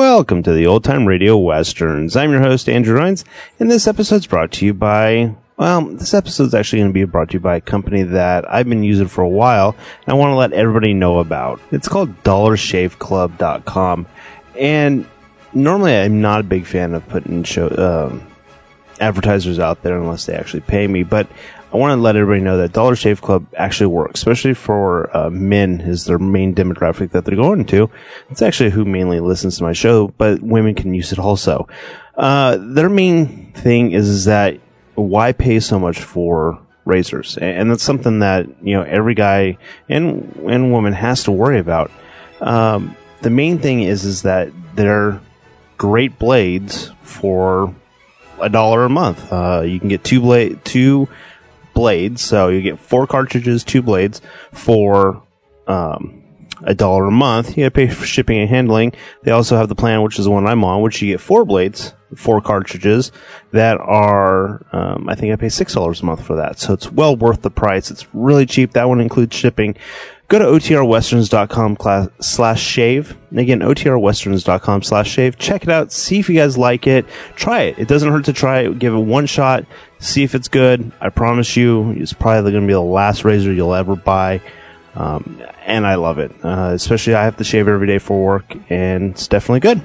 Welcome to the Old Time Radio Westerns. I'm your host, Andrew Rhynes, and this episode's brought to you by, well, this episode's actually going to be brought to you by a company that I've been using for a while, and I want to let everybody know about. It's called DollarShaveClub.com, and normally I'm not a big fan of putting show, um, advertisers out there unless they actually pay me, but I want to let everybody know that Dollar Shave Club actually works, especially for uh, men is their main demographic that they're going to. It's actually who mainly listens to my show, but women can use it also. Uh, their main thing is, is that why pay so much for razors? And that's something that, you know, every guy and, and woman has to worry about. Um, the main thing is, is that they're great blades for a dollar a month. Uh, you can get two blade, two blades. So you get four cartridges, two blades for um, a dollar a month. You got to pay for shipping and handling. They also have the plan, which is the one I'm on, which you get four blades, four cartridges that are, um, I think I pay six dollars a month for that. So it's well worth the price. It's really cheap. That one includes shipping. Go to otrwesterns.com class, slash shave. Again, otrwesterns.com slash shave. Check it out. See if you guys like it. Try it. It doesn't hurt to try it. Give it one shot. See if it's good. I promise you, it's probably going to be the last razor you'll ever buy. Um, and I love it. Uh, especially I have to shave every day for work and it's definitely good.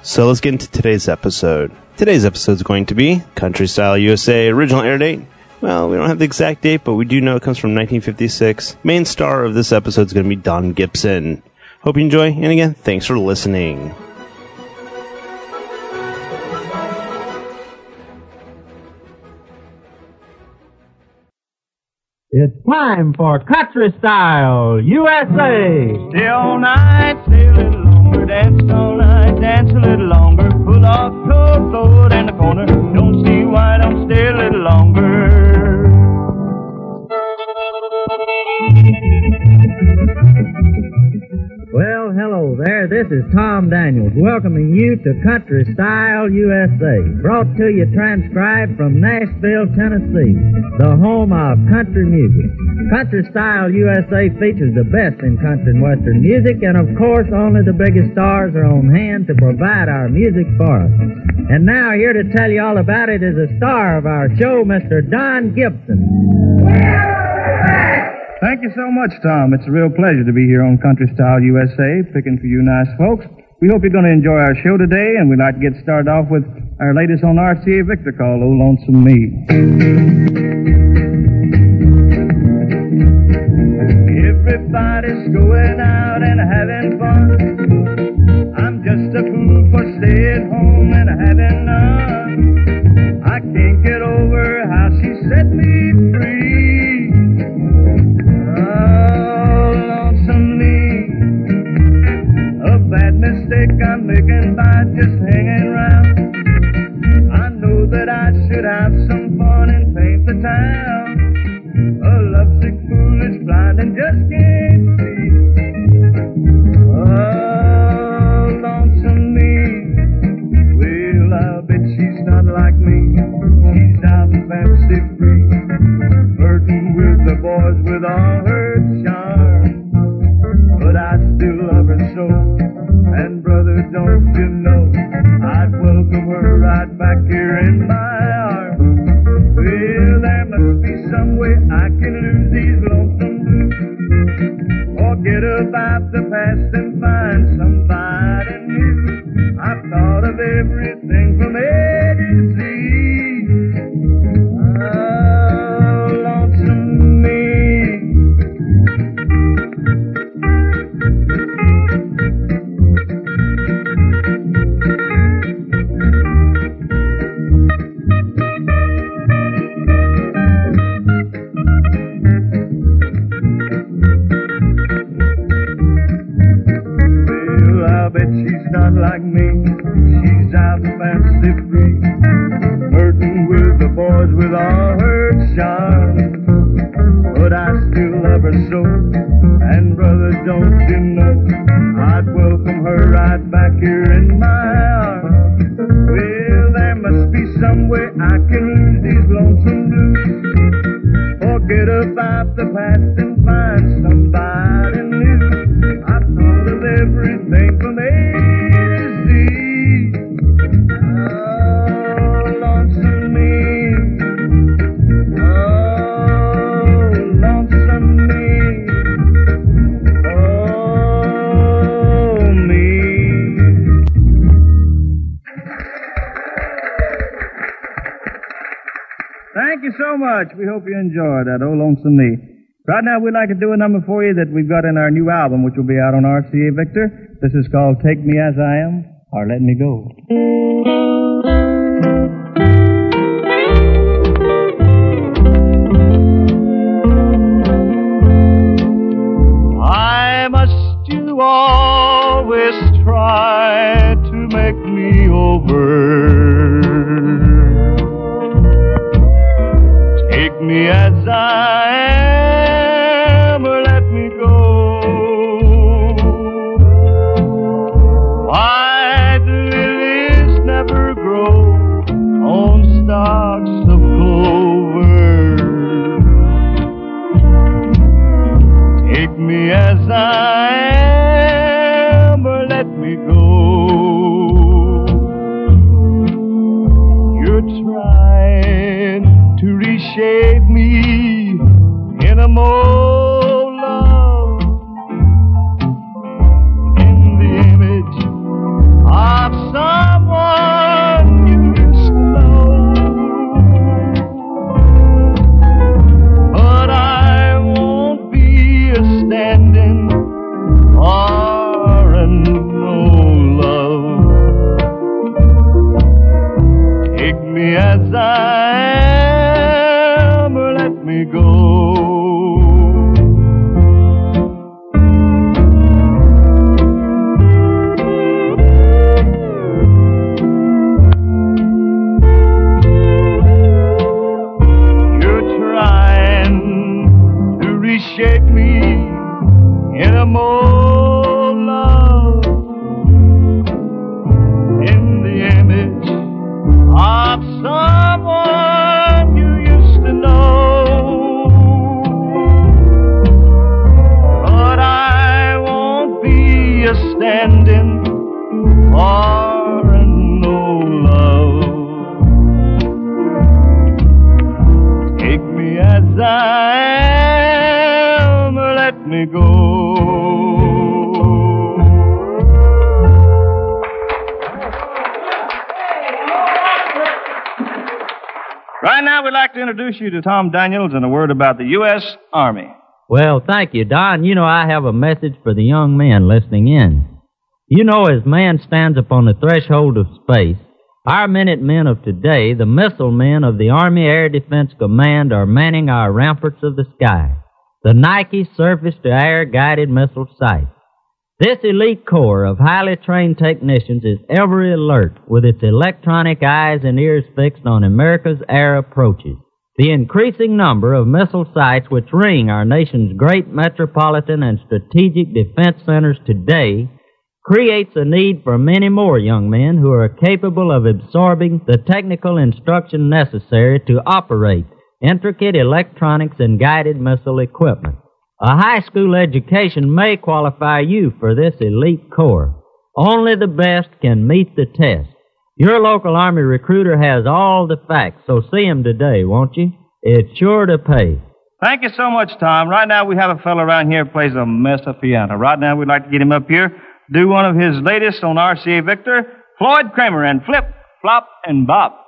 So let's get into today's episode. Today's episode is going to be Country Style USA original air date well, we don't have the exact date, but we do know it comes from 1956. Main star of this episode is going to be Don Gibson. Hope you enjoy, and again, thanks for listening. It's time for Country Style USA. Stay all night, stay a little longer, dance all night, dance a little longer. Pull off toe, throw This is Tom Daniels welcoming you to Country Style USA. Brought to you transcribed from Nashville, Tennessee, the home of country music. Country Style USA features the best in country and western music, and of course, only the biggest stars are on hand to provide our music for us. And now, here to tell you all about it is a star of our show, Mr. Don Gibson. Thank you so much, Tom. It's a real pleasure to be here on Country Style USA, picking for you nice folks. We hope you're going to enjoy our show today, and we'd like to get started off with our latest on RCA Victor called Oh Lonesome Me. Everybody's going out and having fun. I'm just a fool for staying home and don't you know, I'd welcome her right back here in my arms. Well, there must be some way I can lose these lonesome blues. Forget about the past and find somebody new. I've thought of everything about the past and find somebody Lonesome Me. Right now, we'd like to do a number for you that we've got in our new album, which will be out on RCA Victor. This is called Take Me As I Am, or Let Me Go. In Right now, we'd like to introduce you to Tom Daniels and a word about the U.S. Army. Well, thank you, Don. You know, I have a message for the young men listening in. You know, as man stands upon the threshold of space, our minute men of today, the missile men of the Army Air Defense Command, are manning our ramparts of the sky, the Nike surface to air guided missile sites. This elite corps of highly trained technicians is ever alert with its electronic eyes and ears fixed on America's air approaches. The increasing number of missile sites which ring our nation's great metropolitan and strategic defense centers today creates a need for many more young men who are capable of absorbing the technical instruction necessary to operate intricate electronics and guided missile equipment. A high school education may qualify you for this elite corps. Only the best can meet the test. Your local Army recruiter has all the facts, so see him today, won't you? It's sure to pay. Thank you so much, Tom. Right now, we have a fellow around here who plays a mess of piano. Right now, we'd like to get him up here, do one of his latest on RCA Victor, Floyd Cramer, and Flip, Flop, and Bop.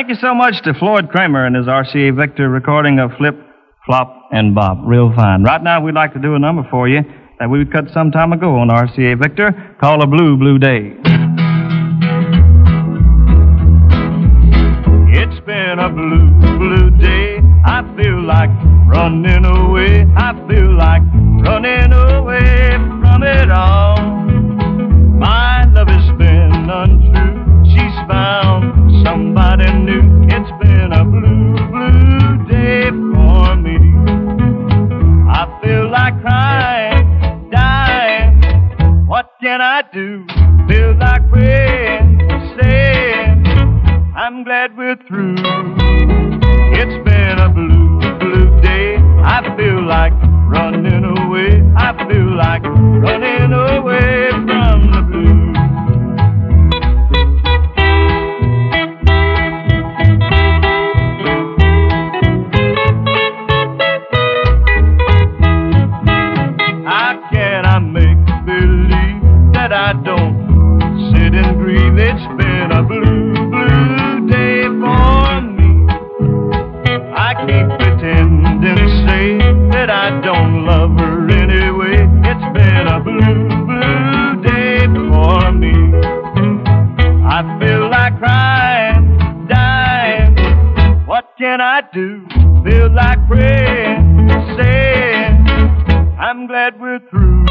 Thank you so much to Floyd Cramer and his RCA Victor recording of Flip, Flop, and Bop. Real fine. Right now, we'd like to do a number for you that we cut some time ago on RCA Victor called A Blue, Blue Day. It's been a blue, blue day. I feel like running away. I feel like can I do? Feel like praying, saying, I'm glad we're through.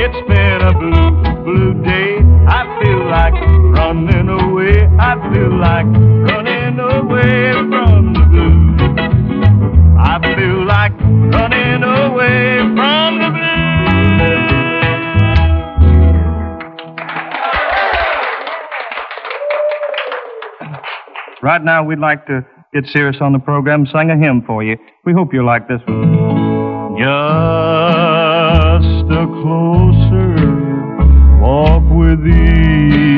It's been a blue, blue day. I feel like running away. I feel like running away from the blue. I feel like running away from the blue. Right now, we'd like to get serious on the program, sang a hymn for you. We hope you like this one. Just a closer walk with thee.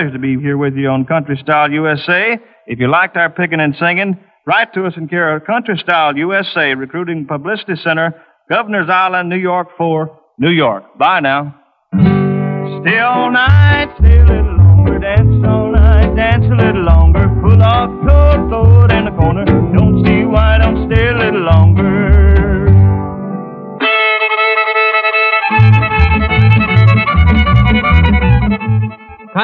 Pleasure to be here with you on Country Style USA. If you liked our picking and singing, write to us in care of Country Style USA, Recruiting Publicity Center, Governor's Island, New York 4, New York. Bye now. Stay all night, stay a little longer, dance all night, dance a little longer.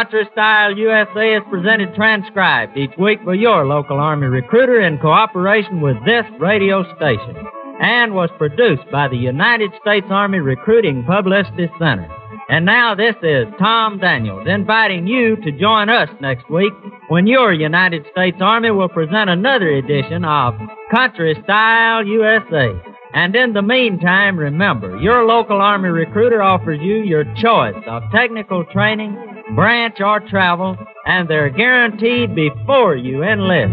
Country Style USA is presented transcribed each week by your local Army recruiter in cooperation with this radio station and was produced by the United States Army Recruiting Publicity Center. And now this is Tom Daniels inviting you to join us next week when your United States Army will present another edition of Country Style USA. And in the meantime, remember, your local Army recruiter offers you your choice of technical training, branch, or travel, and they're guaranteed before you enlist.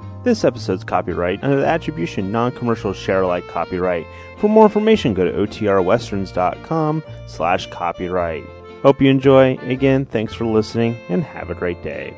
This episode's copyright under the attribution non-commercial share alike copyright. For more information, go to otrwesterns.com slash copyright. Hope you enjoy. Again, thanks for listening and have a great day.